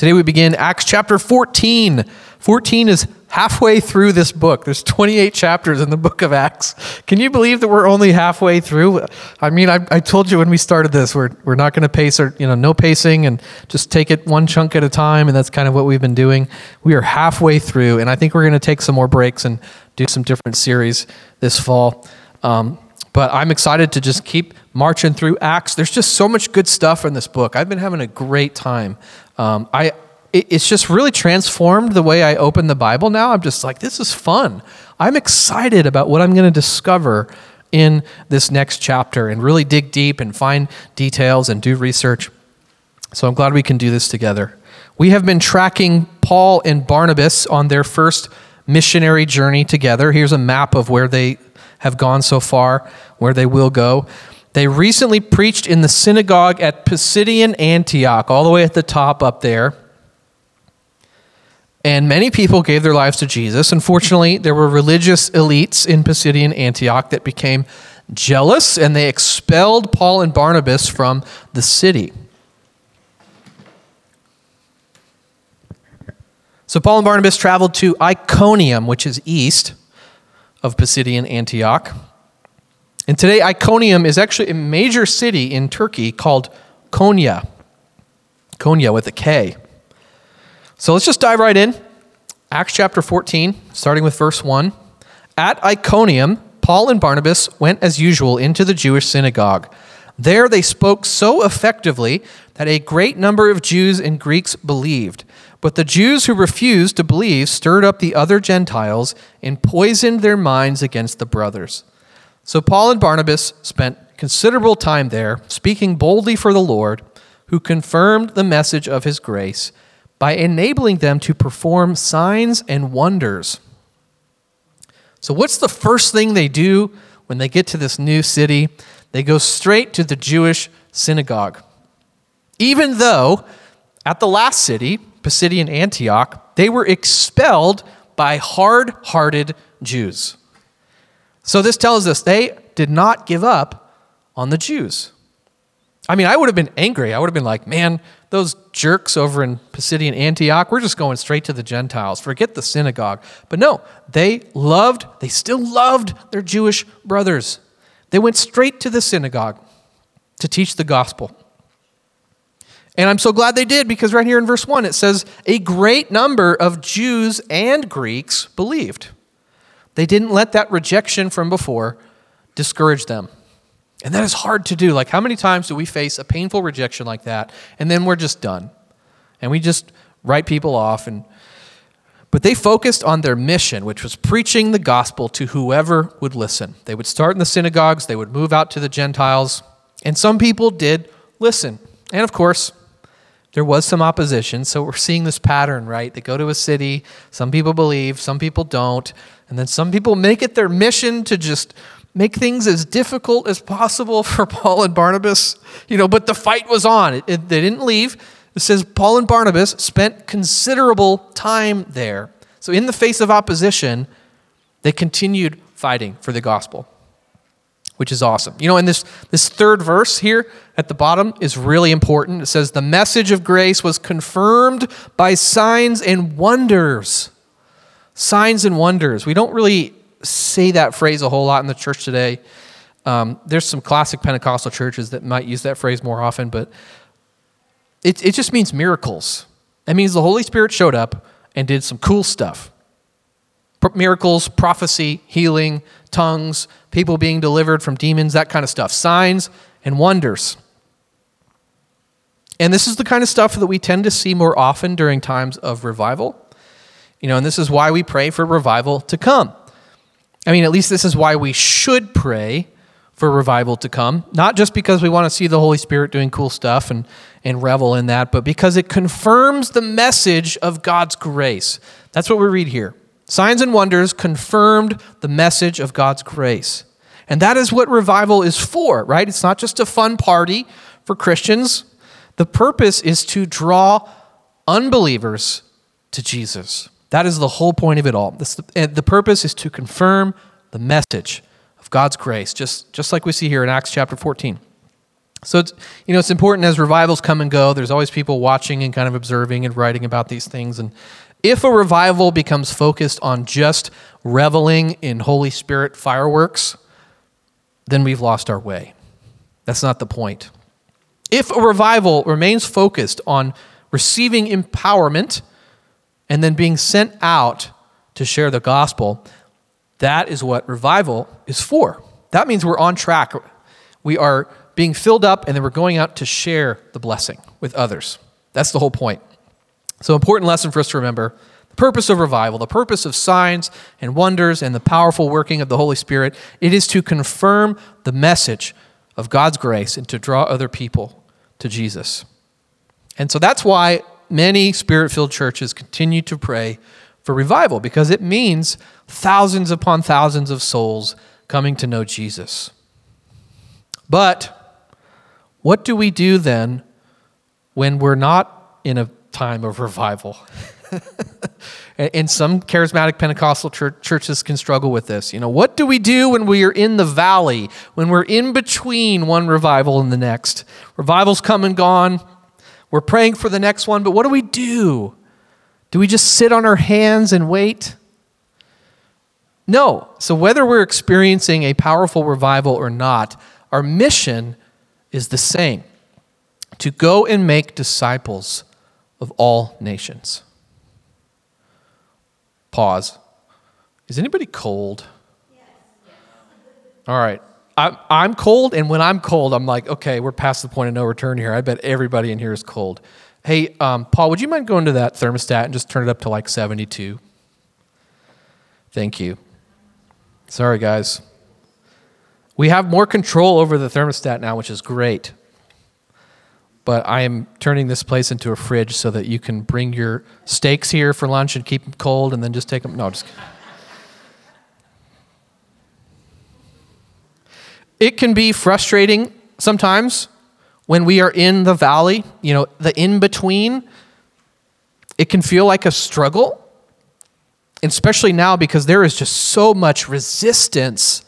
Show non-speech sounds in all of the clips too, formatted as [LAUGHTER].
Today we begin Acts chapter 14. 14 is halfway through this book. There's 28 chapters in the book of Acts. Can you believe that we're only halfway through? I mean, I, I told you when we started this, we're, we're not going to pace or, you know, no pacing and just take it one chunk at a time. And that's kind of what we've been doing. We are halfway through, and I think we're going to take some more breaks and do some different series this fall. Um, but I'm excited to just keep marching through Acts. There's just so much good stuff in this book. I've been having a great time. Um, I, it's just really transformed the way I open the Bible now. I'm just like, this is fun. I'm excited about what I'm going to discover in this next chapter and really dig deep and find details and do research. So I'm glad we can do this together. We have been tracking Paul and Barnabas on their first missionary journey together. Here's a map of where they have gone so far, where they will go. They recently preached in the synagogue at Pisidian Antioch, all the way at the top up there. And many people gave their lives to Jesus. Unfortunately, there were religious elites in Pisidian Antioch that became jealous and they expelled Paul and Barnabas from the city. So Paul and Barnabas traveled to Iconium, which is east of Pisidian Antioch. And today, Iconium is actually a major city in Turkey called Konya. Konya with a K. So let's just dive right in. Acts chapter 14, starting with verse 1. At Iconium, Paul and Barnabas went as usual into the Jewish synagogue. There they spoke so effectively that a great number of Jews and Greeks believed. But the Jews who refused to believe stirred up the other Gentiles and poisoned their minds against the brothers. So Paul and Barnabas spent considerable time there, speaking boldly for the Lord, who confirmed the message of his grace by enabling them to perform signs and wonders. So, what's the first thing they do when they get to this new city? They go straight to the Jewish synagogue. Even though at the last city, Pisidian Antioch, they were expelled by hard hearted Jews. So this tells us they did not give up on the Jews. I mean, I would have been angry. I would have been like, man, those jerks over in Pisidian Antioch, we're just going straight to the Gentiles. Forget the synagogue. But no, they loved, they still loved their Jewish brothers. They went straight to the synagogue to teach the gospel. And I'm so glad they did because right here in verse 1 it says, a great number of Jews and Greeks believed. They didn't let that rejection from before discourage them. And that is hard to do. Like, how many times do we face a painful rejection like that, and then we're just done? And we just write people off. And, but they focused on their mission, which was preaching the gospel to whoever would listen. They would start in the synagogues, they would move out to the Gentiles, and some people did listen. And of course, there was some opposition. So we're seeing this pattern, right? They go to a city, some people believe, some people don't. And then some people make it their mission to just make things as difficult as possible [LAUGHS] for Paul and Barnabas. You know, but the fight was on. It, it, they didn't leave. It says Paul and Barnabas spent considerable time there. So, in the face of opposition, they continued fighting for the gospel which is awesome. You know, and this, this third verse here at the bottom is really important. It says, The message of grace was confirmed by signs and wonders. Signs and wonders. We don't really say that phrase a whole lot in the church today. Um, there's some classic Pentecostal churches that might use that phrase more often, but it, it just means miracles. It means the Holy Spirit showed up and did some cool stuff miracles, prophecy, healing, tongues, people being delivered from demons, that kind of stuff. Signs and wonders. And this is the kind of stuff that we tend to see more often during times of revival. You know, and this is why we pray for revival to come. I mean, at least this is why we should pray for revival to come. Not just because we want to see the Holy Spirit doing cool stuff and, and revel in that, but because it confirms the message of God's grace. That's what we read here. Signs and wonders confirmed the message of God's grace. And that is what revival is for, right? It's not just a fun party for Christians. The purpose is to draw unbelievers to Jesus. That is the whole point of it all. This, eh, the purpose is to confirm the message of God's grace, just, just like we see here in Acts chapter 14. So it's you know it's important as revivals come and go. There's always people watching and kind of observing and writing about these things. And if a revival becomes focused on just reveling in Holy Spirit fireworks, then we've lost our way. That's not the point. If a revival remains focused on receiving empowerment and then being sent out to share the gospel, that is what revival is for. That means we're on track. We are being filled up, and then we're going out to share the blessing with others. That's the whole point. So, important lesson for us to remember purpose of revival, the purpose of signs and wonders and the powerful working of the Holy Spirit, it is to confirm the message of God's grace and to draw other people to Jesus. And so that's why many spirit filled churches continue to pray for revival because it means thousands upon thousands of souls coming to know Jesus. But what do we do then when we're not in a time of revival? [LAUGHS] and some charismatic Pentecostal churches can struggle with this. You know, what do we do when we are in the valley, when we're in between one revival and the next? Revival's come and gone. We're praying for the next one, but what do we do? Do we just sit on our hands and wait? No. So, whether we're experiencing a powerful revival or not, our mission is the same to go and make disciples of all nations. Pause. Is anybody cold? All right. I'm, I'm cold, and when I'm cold, I'm like, okay, we're past the point of no return here. I bet everybody in here is cold. Hey, um, Paul, would you mind going to that thermostat and just turn it up to like 72? Thank you. Sorry, guys. We have more control over the thermostat now, which is great. But I am turning this place into a fridge so that you can bring your steaks here for lunch and keep them cold and then just take them. No, just kidding. It can be frustrating sometimes when we are in the valley, you know, the in between. It can feel like a struggle, especially now because there is just so much resistance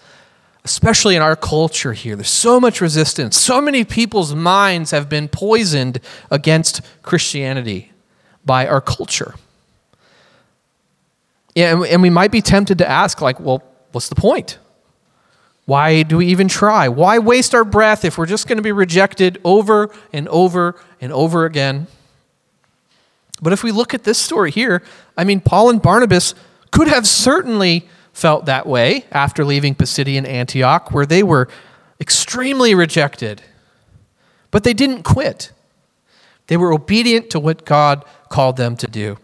especially in our culture here. There's so much resistance. So many people's minds have been poisoned against Christianity by our culture. Yeah, and we might be tempted to ask, like, well, what's the point? Why do we even try? Why waste our breath if we're just going to be rejected over and over and over again? But if we look at this story here, I mean, Paul and Barnabas could have certainly felt that way after leaving Pisidian Antioch, where they were extremely rejected. But they didn't quit, they were obedient to what God called them to do.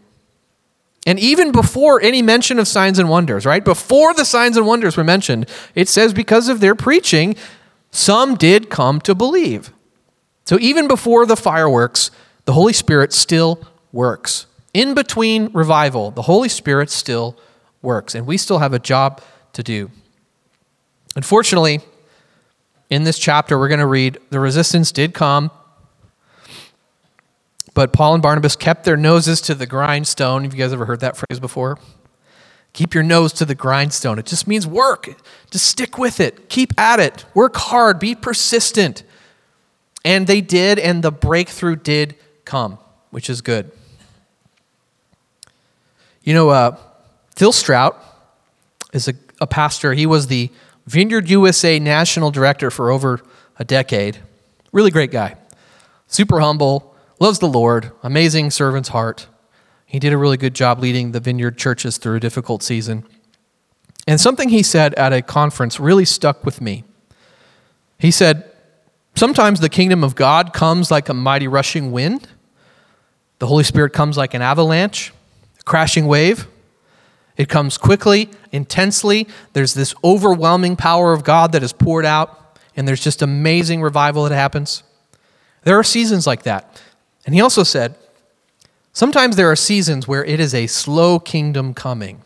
And even before any mention of signs and wonders, right? Before the signs and wonders were mentioned, it says because of their preaching, some did come to believe. So even before the fireworks, the Holy Spirit still works. In between revival, the Holy Spirit still works, and we still have a job to do. Unfortunately, in this chapter, we're going to read the resistance did come, but Paul and Barnabas kept their noses to the grindstone. Have you guys ever heard that phrase before? Keep your nose to the grindstone. It just means work. Just stick with it. Keep at it. Work hard. Be persistent. And they did, and the breakthrough did come, which is good. You know, uh, Phil Strout is a, a pastor. He was the Vineyard USA national director for over a decade. Really great guy. Super humble, loves the Lord, amazing servant's heart. He did a really good job leading the Vineyard churches through a difficult season. And something he said at a conference really stuck with me. He said, Sometimes the kingdom of God comes like a mighty rushing wind, the Holy Spirit comes like an avalanche, a crashing wave. It comes quickly, intensely. There's this overwhelming power of God that is poured out, and there's just amazing revival that happens. There are seasons like that. And he also said, sometimes there are seasons where it is a slow kingdom coming.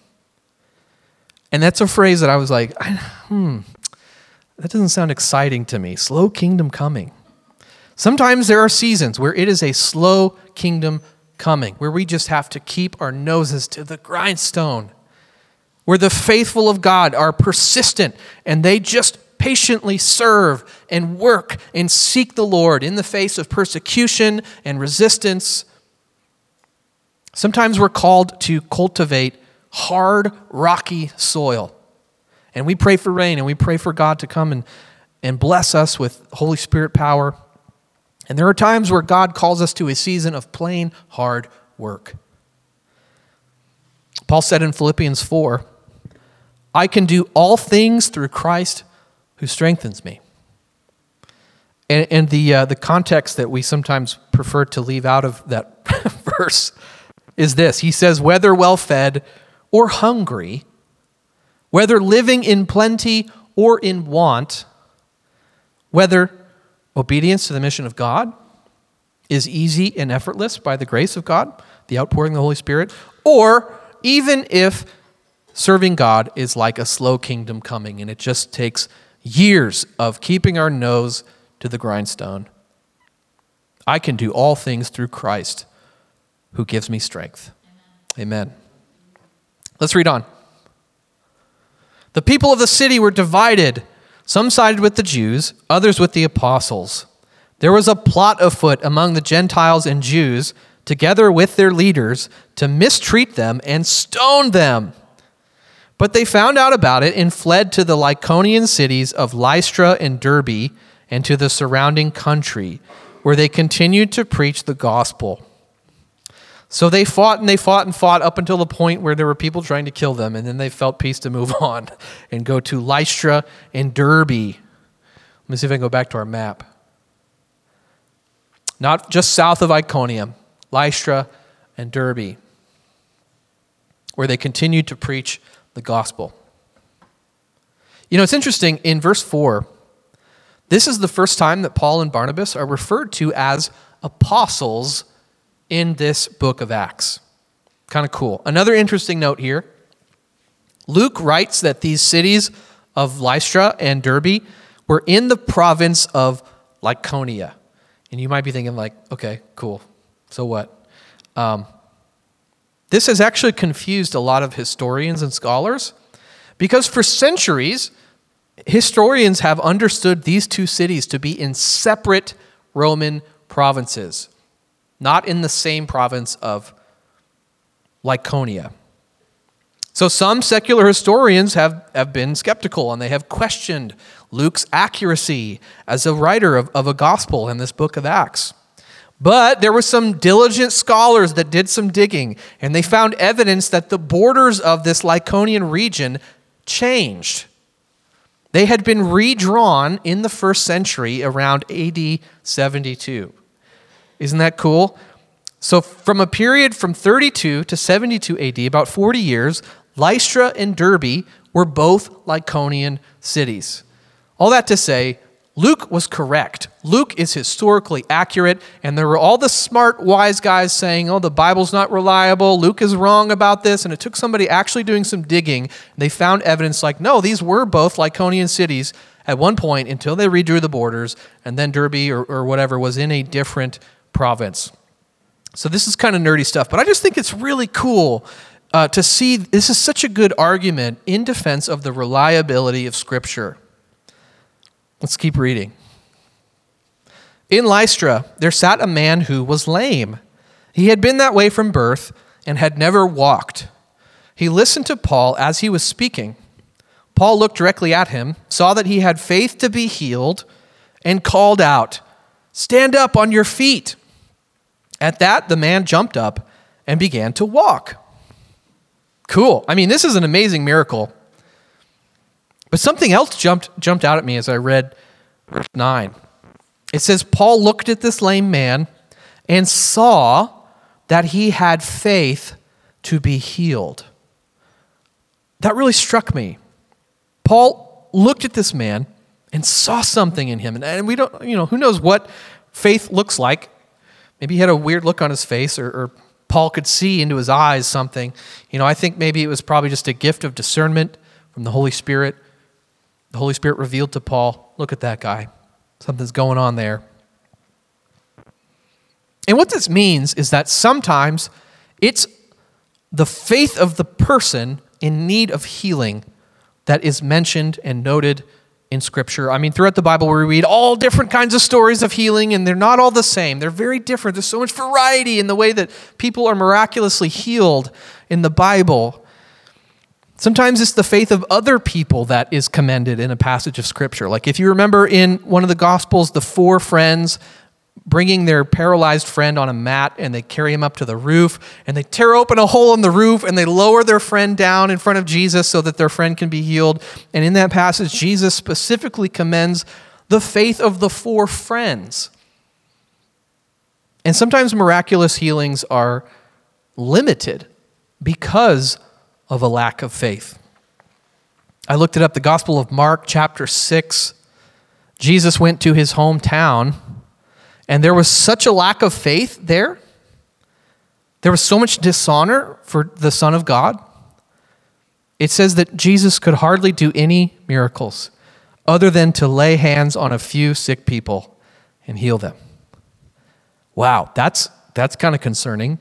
And that's a phrase that I was like, hmm, that doesn't sound exciting to me. Slow kingdom coming. Sometimes there are seasons where it is a slow kingdom coming, where we just have to keep our noses to the grindstone where the faithful of God are persistent and they just patiently serve and work and seek the Lord in the face of persecution and resistance. Sometimes we're called to cultivate hard, rocky soil. And we pray for rain and we pray for God to come and, and bless us with Holy Spirit power. And there are times where God calls us to a season of plain, hard work. Paul said in Philippians 4 I can do all things through Christ who strengthens me. And, and the, uh, the context that we sometimes prefer to leave out of that [LAUGHS] verse is this He says, Whether well fed or hungry, whether living in plenty or in want, whether obedience to the mission of God is easy and effortless by the grace of God, the outpouring of the Holy Spirit, or even if serving God is like a slow kingdom coming and it just takes years of keeping our nose to the grindstone. I can do all things through Christ who gives me strength. Amen. Let's read on. The people of the city were divided. Some sided with the Jews, others with the apostles. There was a plot afoot among the Gentiles and Jews, together with their leaders, to mistreat them and stone them. But they found out about it and fled to the Lycaonian cities of Lystra and Derbe and to the surrounding country, where they continued to preach the gospel. So they fought and they fought and fought up until the point where there were people trying to kill them, and then they felt peace to move [LAUGHS] on and go to Lystra and Derbe. Let me see if I can go back to our map. Not just south of Iconium, Lystra and Derbe, where they continued to preach the gospel. You know, it's interesting, in verse 4, this is the first time that Paul and Barnabas are referred to as apostles in this book of Acts. Kind of cool. Another interesting note here Luke writes that these cities of Lystra and Derbe were in the province of Lycaonia. And you might be thinking, like, okay, cool. So what? Um, this has actually confused a lot of historians and scholars because for centuries, historians have understood these two cities to be in separate Roman provinces not in the same province of Lycaonia. So some secular historians have, have been skeptical and they have questioned Luke's accuracy as a writer of, of a gospel in this book of Acts. But there were some diligent scholars that did some digging, and they found evidence that the borders of this Lycaonian region changed. They had been redrawn in the first century around AD 72. Isn't that cool? So, from a period from 32 to 72 AD, about 40 years, Lystra and Derbe were both Lycaonian cities. All that to say, Luke was correct. Luke is historically accurate, and there were all the smart, wise guys saying, oh, the Bible's not reliable, Luke is wrong about this, and it took somebody actually doing some digging. They found evidence like, no, these were both Lycaonian cities at one point until they redrew the borders, and then Derbe or, or whatever was in a different province. So this is kind of nerdy stuff, but I just think it's really cool uh, to see this is such a good argument in defense of the reliability of Scripture. Let's keep reading. In Lystra, there sat a man who was lame. He had been that way from birth and had never walked. He listened to Paul as he was speaking. Paul looked directly at him, saw that he had faith to be healed, and called out, Stand up on your feet. At that, the man jumped up and began to walk. Cool. I mean, this is an amazing miracle. But something else jumped, jumped out at me as I read verse 9. It says, Paul looked at this lame man and saw that he had faith to be healed. That really struck me. Paul looked at this man and saw something in him. And we don't, you know, who knows what faith looks like Maybe he had a weird look on his face, or, or Paul could see into his eyes something. You know, I think maybe it was probably just a gift of discernment from the Holy Spirit. The Holy Spirit revealed to Paul, look at that guy. Something's going on there. And what this means is that sometimes it's the faith of the person in need of healing that is mentioned and noted in Scripture. I mean, throughout the Bible, we read all different kinds of stories of healing, and they're not all the same. They're very different. There's so much variety in the way that people are miraculously healed in the Bible. Sometimes it's the faith of other people that is commended in a passage of Scripture. Like if you remember in one of the Gospels, the four friends bringing their paralyzed friend on a mat and they carry him up to the roof and they tear open a hole in the roof and they lower their friend down in front of Jesus so that their friend can be healed. And in that passage, Jesus specifically commends the faith of the four friends. And sometimes miraculous healings are limited because of a lack of faith. I looked it up, the Gospel of Mark, chapter 6. Jesus went to his hometown and there was such a lack of faith there. There was so much dishonor for the Son of God. It says that Jesus could hardly do any miracles other than to lay hands on a few sick people and heal them. Wow, that's, that's kind of concerning.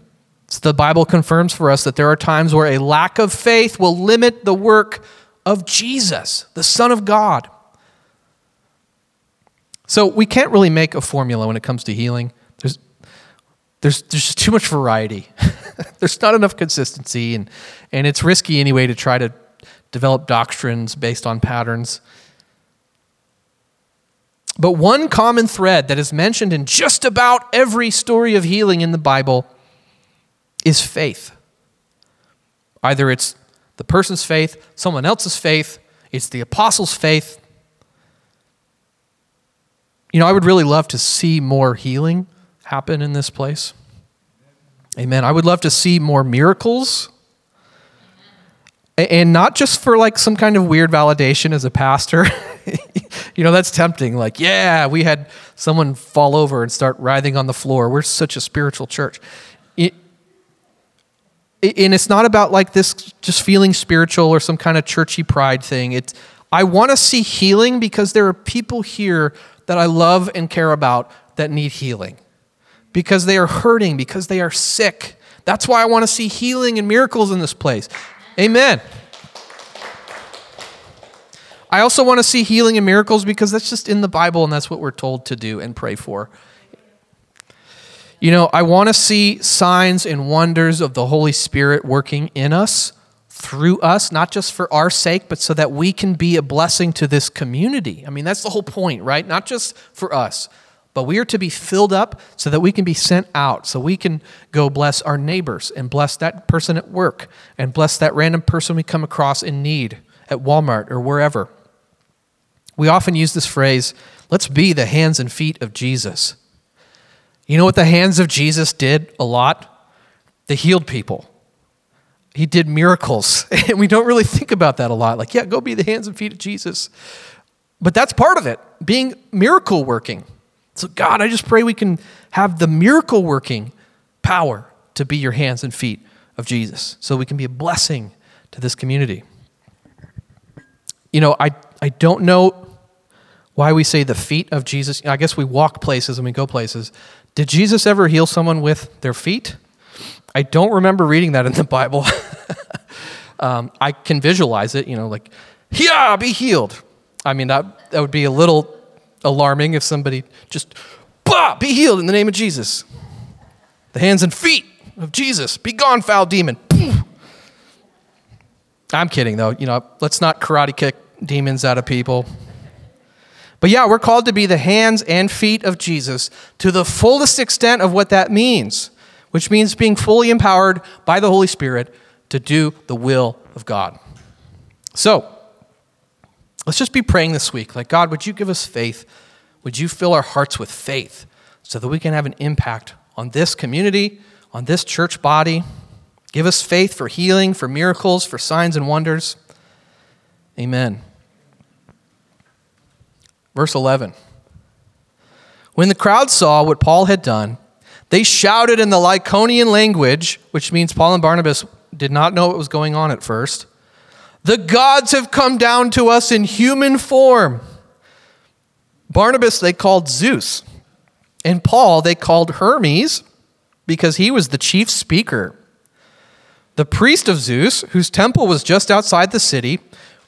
So the Bible confirms for us that there are times where a lack of faith will limit the work of Jesus, the Son of God. So we can't really make a formula when it comes to healing. There's, there's, there's just too much variety. [LAUGHS] there's not enough consistency, and, and it's risky anyway to try to develop doctrines based on patterns. But one common thread that is mentioned in just about every story of healing in the Bible is faith. Either it's the person's faith, someone else's faith, it's the apostles' faith, you know, I would really love to see more healing happen in this place. Amen. I would love to see more miracles. And not just for like some kind of weird validation as a pastor. [LAUGHS] you know, that's tempting. Like, yeah, we had someone fall over and start writhing on the floor. We're such a spiritual church. And it's not about like this just feeling spiritual or some kind of churchy pride thing. It's, I want to see healing because there are people here that I love and care about that need healing because they are hurting, because they are sick. That's why I want to see healing and miracles in this place. Amen. I also want to see healing and miracles because that's just in the Bible and that's what we're told to do and pray for. You know, I want to see signs and wonders of the Holy Spirit working in us through us, not just for our sake, but so that we can be a blessing to this community. I mean, that's the whole point, right? Not just for us, but we are to be filled up so that we can be sent out, so we can go bless our neighbors and bless that person at work and bless that random person we come across in need at Walmart or wherever. We often use this phrase, let's be the hands and feet of Jesus. You know what the hands of Jesus did a lot? They healed people. He did miracles. [LAUGHS] And we don't really think about that a lot. Like, yeah, go be the hands and feet of Jesus. But that's part of it, being miracle working. So, God, I just pray we can have the miracle working power to be your hands and feet of Jesus so we can be a blessing to this community. You know, I, I don't know why we say the feet of Jesus. I guess we walk places and we go places. Did Jesus ever heal someone with their feet? I don't remember reading that in the Bible. [LAUGHS] um, I can visualize it, you know, like, yeah, be healed. I mean, that, that would be a little alarming if somebody just, bah, be healed in the name of Jesus. The hands and feet of Jesus. Be gone, foul demon. I'm kidding, though. You know, let's not karate kick demons out of people. But yeah, we're called to be the hands and feet of Jesus to the fullest extent of what that means which means being fully empowered by the Holy Spirit to do the will of God. So, let's just be praying this week like, God, would you give us faith? Would you fill our hearts with faith so that we can have an impact on this community, on this church body? Give us faith for healing, for miracles, for signs and wonders. Amen. Verse 11. When the crowd saw what Paul had done, they shouted in the Lycaonian language, which means Paul and Barnabas did not know what was going on at first. The gods have come down to us in human form. Barnabas they called Zeus, and Paul they called Hermes because he was the chief speaker. The priest of Zeus, whose temple was just outside the city,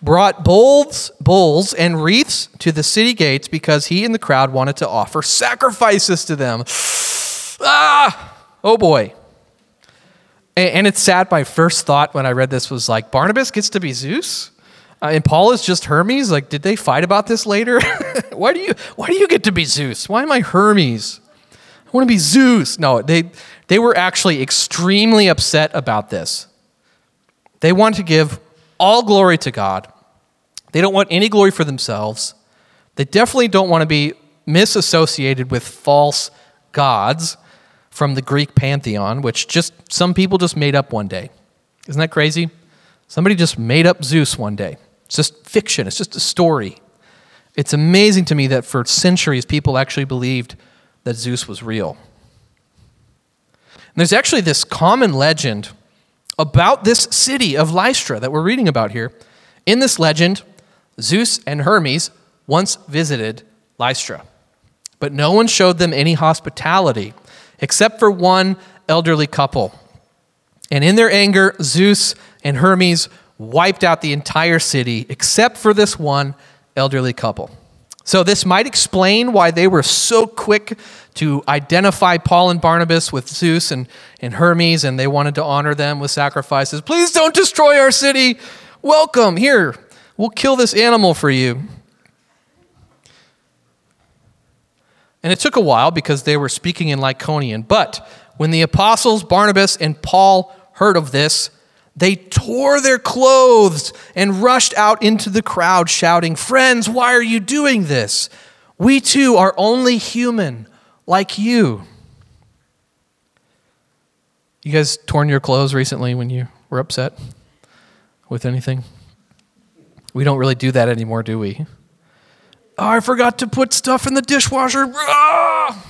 brought bulls, bulls and wreaths to the city gates because he and the crowd wanted to offer sacrifices to them. [SIGHS] ah, oh boy. And, and it's sad. My first thought when I read this was like, Barnabas gets to be Zeus? Uh, and Paul is just Hermes. Like, did they fight about this later? [LAUGHS] why do you Why do you get to be Zeus? Why am I Hermes? I want to be Zeus. No, they they were actually extremely upset about this. They want to give all glory to God. They don't want any glory for themselves. They definitely don't want to be misassociated with false gods from the Greek pantheon, which just some people just made up one day. Isn't that crazy? Somebody just made up Zeus one day. It's just fiction, it's just a story. It's amazing to me that for centuries people actually believed that Zeus was real. And there's actually this common legend about this city of Lystra that we're reading about here. In this legend, Zeus and Hermes once visited Lystra, but no one showed them any hospitality except for one elderly couple. And in their anger, Zeus and Hermes wiped out the entire city except for this one elderly couple. So, this might explain why they were so quick to identify Paul and Barnabas with Zeus and, and Hermes, and they wanted to honor them with sacrifices. Please don't destroy our city. Welcome. Here, we'll kill this animal for you. And it took a while because they were speaking in Lycaonian. But when the apostles Barnabas and Paul heard of this, they tore their clothes and rushed out into the crowd, shouting, Friends, why are you doing this? We too are only human, like you. You guys torn your clothes recently when you were upset with anything? We don't really do that anymore, do we? Oh, I forgot to put stuff in the dishwasher. Ah!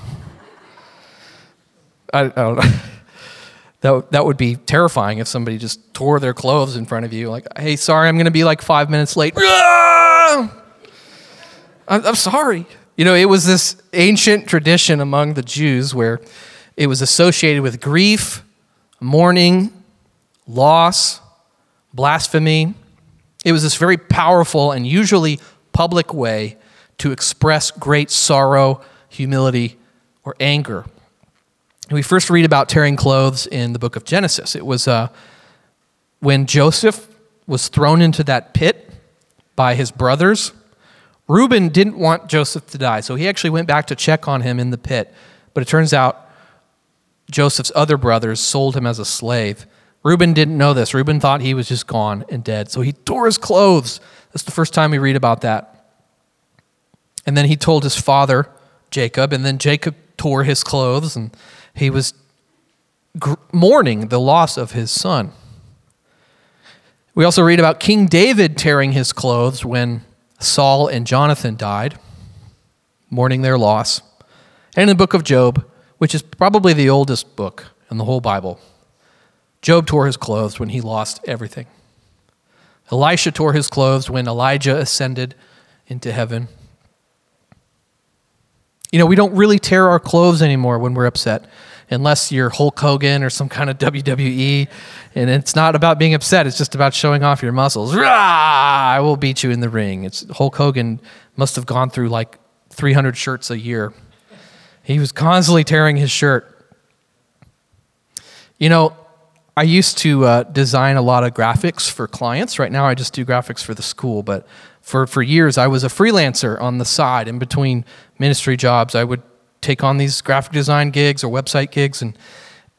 I, I don't know. [LAUGHS] That, that would be terrifying if somebody just tore their clothes in front of you. Like, hey, sorry, I'm going to be like five minutes late. Ah! I'm sorry. You know, it was this ancient tradition among the Jews where it was associated with grief, mourning, loss, blasphemy. It was this very powerful and usually public way to express great sorrow, humility, or anger. We first read about tearing clothes in the book of Genesis. It was uh, when Joseph was thrown into that pit by his brothers. Reuben didn't want Joseph to die, so he actually went back to check on him in the pit. But it turns out Joseph's other brothers sold him as a slave. Reuben didn't know this. Reuben thought he was just gone and dead. So he tore his clothes. That's the first time we read about that. And then he told his father, Jacob, and then Jacob tore his clothes and he was mourning the loss of his son. We also read about King David tearing his clothes when Saul and Jonathan died, mourning their loss. And in the book of Job, which is probably the oldest book in the whole Bible, Job tore his clothes when he lost everything. Elisha tore his clothes when Elijah ascended into heaven. You know, we don't really tear our clothes anymore when we're upset, unless you're Hulk Hogan or some kind of [LAUGHS] WWE. And it's not about being upset, it's just about showing off your muscles. Rah! I will beat you in the ring. It's Hulk Hogan must have gone through like 300 shirts a year. He was constantly tearing his shirt. You know, I used to uh, design a lot of graphics for clients. Right now, I just do graphics for the school, but for, for years, I was a freelancer on the side in between ministry jobs. I would take on these graphic design gigs or website gigs, and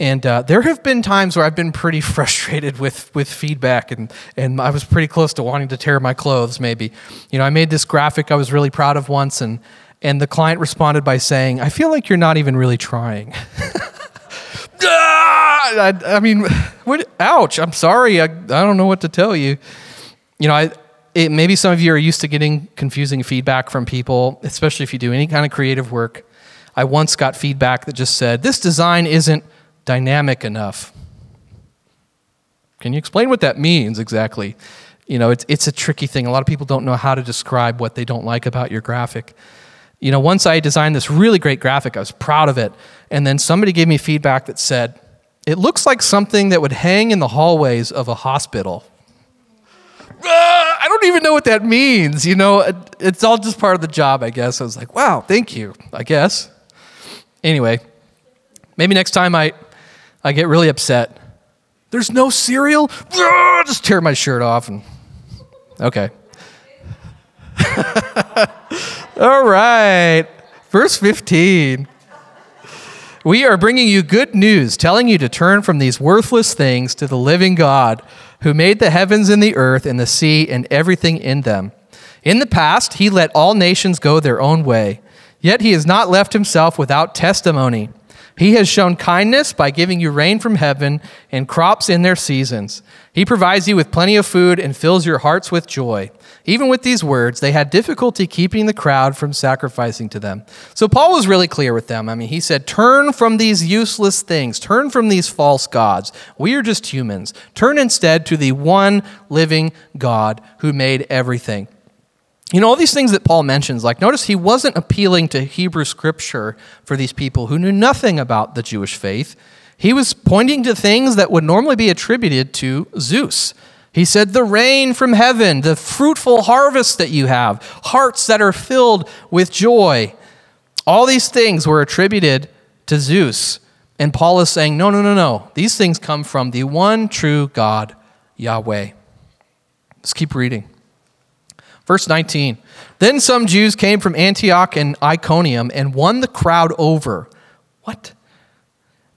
and uh, there have been times where I've been pretty [LAUGHS] frustrated with with feedback, and and I was pretty close to wanting to tear my clothes. Maybe, you know, I made this graphic I was really proud of once, and and the client responded by saying, "I feel like you're not even really trying." [LAUGHS] ah! I, I, mean, [LAUGHS] what? Ouch! I'm sorry. I I don't know what to tell you. You know, I it, maybe some of you are used to getting confusing feedback from people, especially if you do any kind of creative work. I once got feedback that just said, This design isn't dynamic enough. Can you explain what that means exactly? You know, it's, it's a tricky thing. A lot of people don't know how to describe what they don't like about your graphic. You know, once I designed this really great graphic, I was proud of it. And then somebody gave me feedback that said, It looks like something that would hang in the hallways of a hospital. Ah! I don't even know what that means. You know, it's all just part of the job, I guess. I was like, wow, thank you, I guess. Anyway, maybe next time I, I get really upset. There's no cereal? Just tear my shirt off and, okay. [LAUGHS] all right, verse 15. We are bringing you good news, telling you to turn from these worthless things to the living God who made the heavens and the earth and the sea and everything in them. In the past, he let all nations go their own way, yet he has not left himself without testimony. He has shown kindness by giving you rain from heaven and crops in their seasons. He provides you with plenty of food and fills your hearts with joy. Even with these words, they had difficulty keeping the crowd from sacrificing to them. So Paul was really clear with them. I mean, he said, Turn from these useless things, turn from these false gods. We are just humans. Turn instead to the one living God who made everything. You know, all these things that Paul mentions, like notice he wasn't appealing to Hebrew scripture for these people who knew nothing about the Jewish faith. He was pointing to things that would normally be attributed to Zeus. He said, The rain from heaven, the fruitful harvest that you have, hearts that are filled with joy. All these things were attributed to Zeus. And Paul is saying, No, no, no, no. These things come from the one true God, Yahweh. Let's keep reading. Verse 19 Then some Jews came from Antioch and Iconium and won the crowd over. What?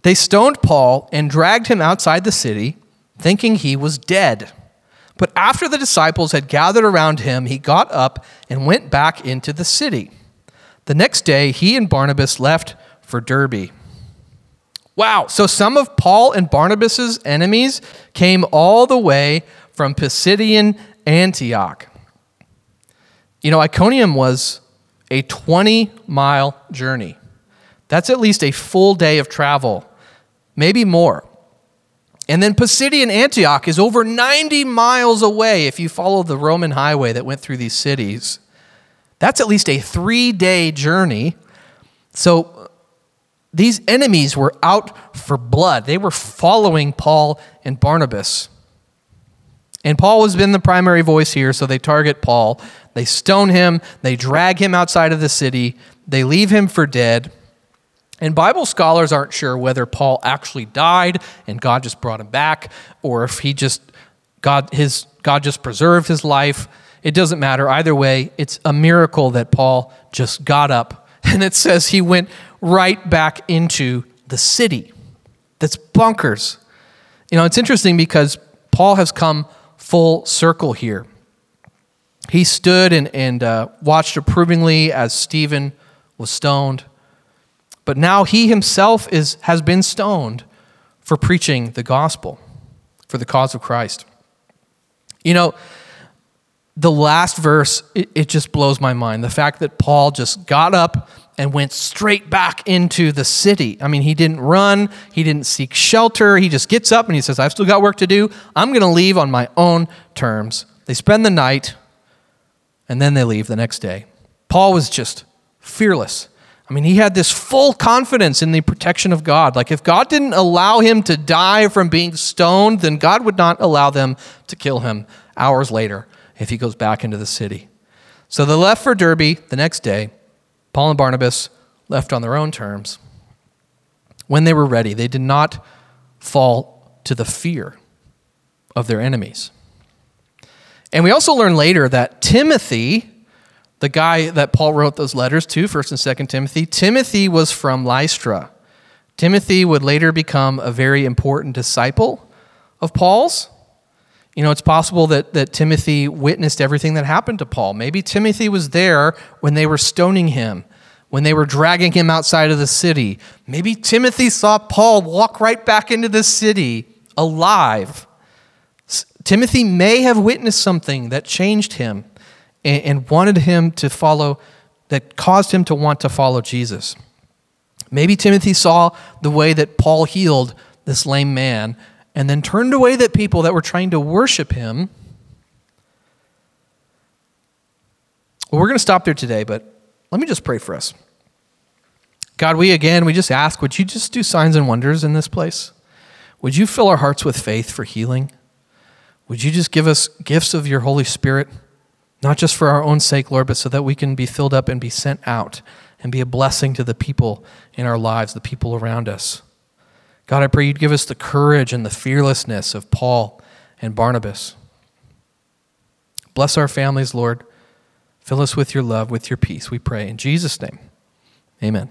They stoned Paul and dragged him outside the city, thinking he was dead. But after the disciples had gathered around him, he got up and went back into the city. The next day, he and Barnabas left for Derbe. Wow, so some of Paul and Barnabas's enemies came all the way from Pisidian Antioch. You know, Iconium was a 20 mile journey. That's at least a full day of travel, maybe more. And then Pisidian Antioch is over 90 miles away if you follow the Roman highway that went through these cities. That's at least a three day journey. So these enemies were out for blood. They were following Paul and Barnabas. And Paul has been the primary voice here, so they target Paul. They stone him, they drag him outside of the city, they leave him for dead. And Bible scholars aren't sure whether Paul actually died and God just brought him back, or if he just God his God just preserved his life. It doesn't matter. Either way, it's a miracle that Paul just got up. [LAUGHS] And it says he went right back into the city. That's bunkers. You know, it's interesting because Paul has come full circle here. He stood and, and uh, watched approvingly as Stephen was stoned. But now he himself is, has been stoned for preaching the gospel, for the cause of Christ. You know, the last verse, it, it just blows my mind. The fact that Paul just got up and went straight back into the city. I mean, he didn't run, he didn't seek shelter. He just gets up and he says, I've still got work to do. I'm going to leave on my own terms. They spend the night and then they leave the next day. Paul was just fearless. I mean, he had this full confidence in the protection of God. Like, if God didn't allow him to die from being stoned, then God would not allow them to kill him hours later if he goes back into the city. So they left for Derbe the next day. Paul and Barnabas left on their own terms. When they were ready, they did not fall to the fear of their enemies. And we also learn later that Timothy, the guy that Paul wrote those letters to, 1st and 2nd Timothy, Timothy was from Lystra. Timothy would later become a very important disciple of Paul's. You know, it's possible that, that Timothy witnessed everything that happened to Paul. Maybe Timothy was there when they were stoning him, when they were dragging him outside of the city. Maybe Timothy saw Paul walk right back into the city alive. Timothy may have witnessed something that changed him and, and wanted him to follow, that caused him to want to follow Jesus. Maybe Timothy saw the way that Paul healed this lame man and then turned away the people that were trying to worship him. Well, we're going to stop there today, but let me just pray for us. God, we again, we just ask, would you just do signs and wonders in this place? Would you fill our hearts with faith for healing? Would you just give us gifts of your Holy Spirit, not just for our own sake, Lord, but so that we can be filled up and be sent out and be a blessing to the people in our lives, the people around us. God, I pray you'd give us the courage and the fearlessness of Paul and Barnabas. Bless our families, Lord. Fill us with your love, with your peace, we pray. In Jesus' name, amen.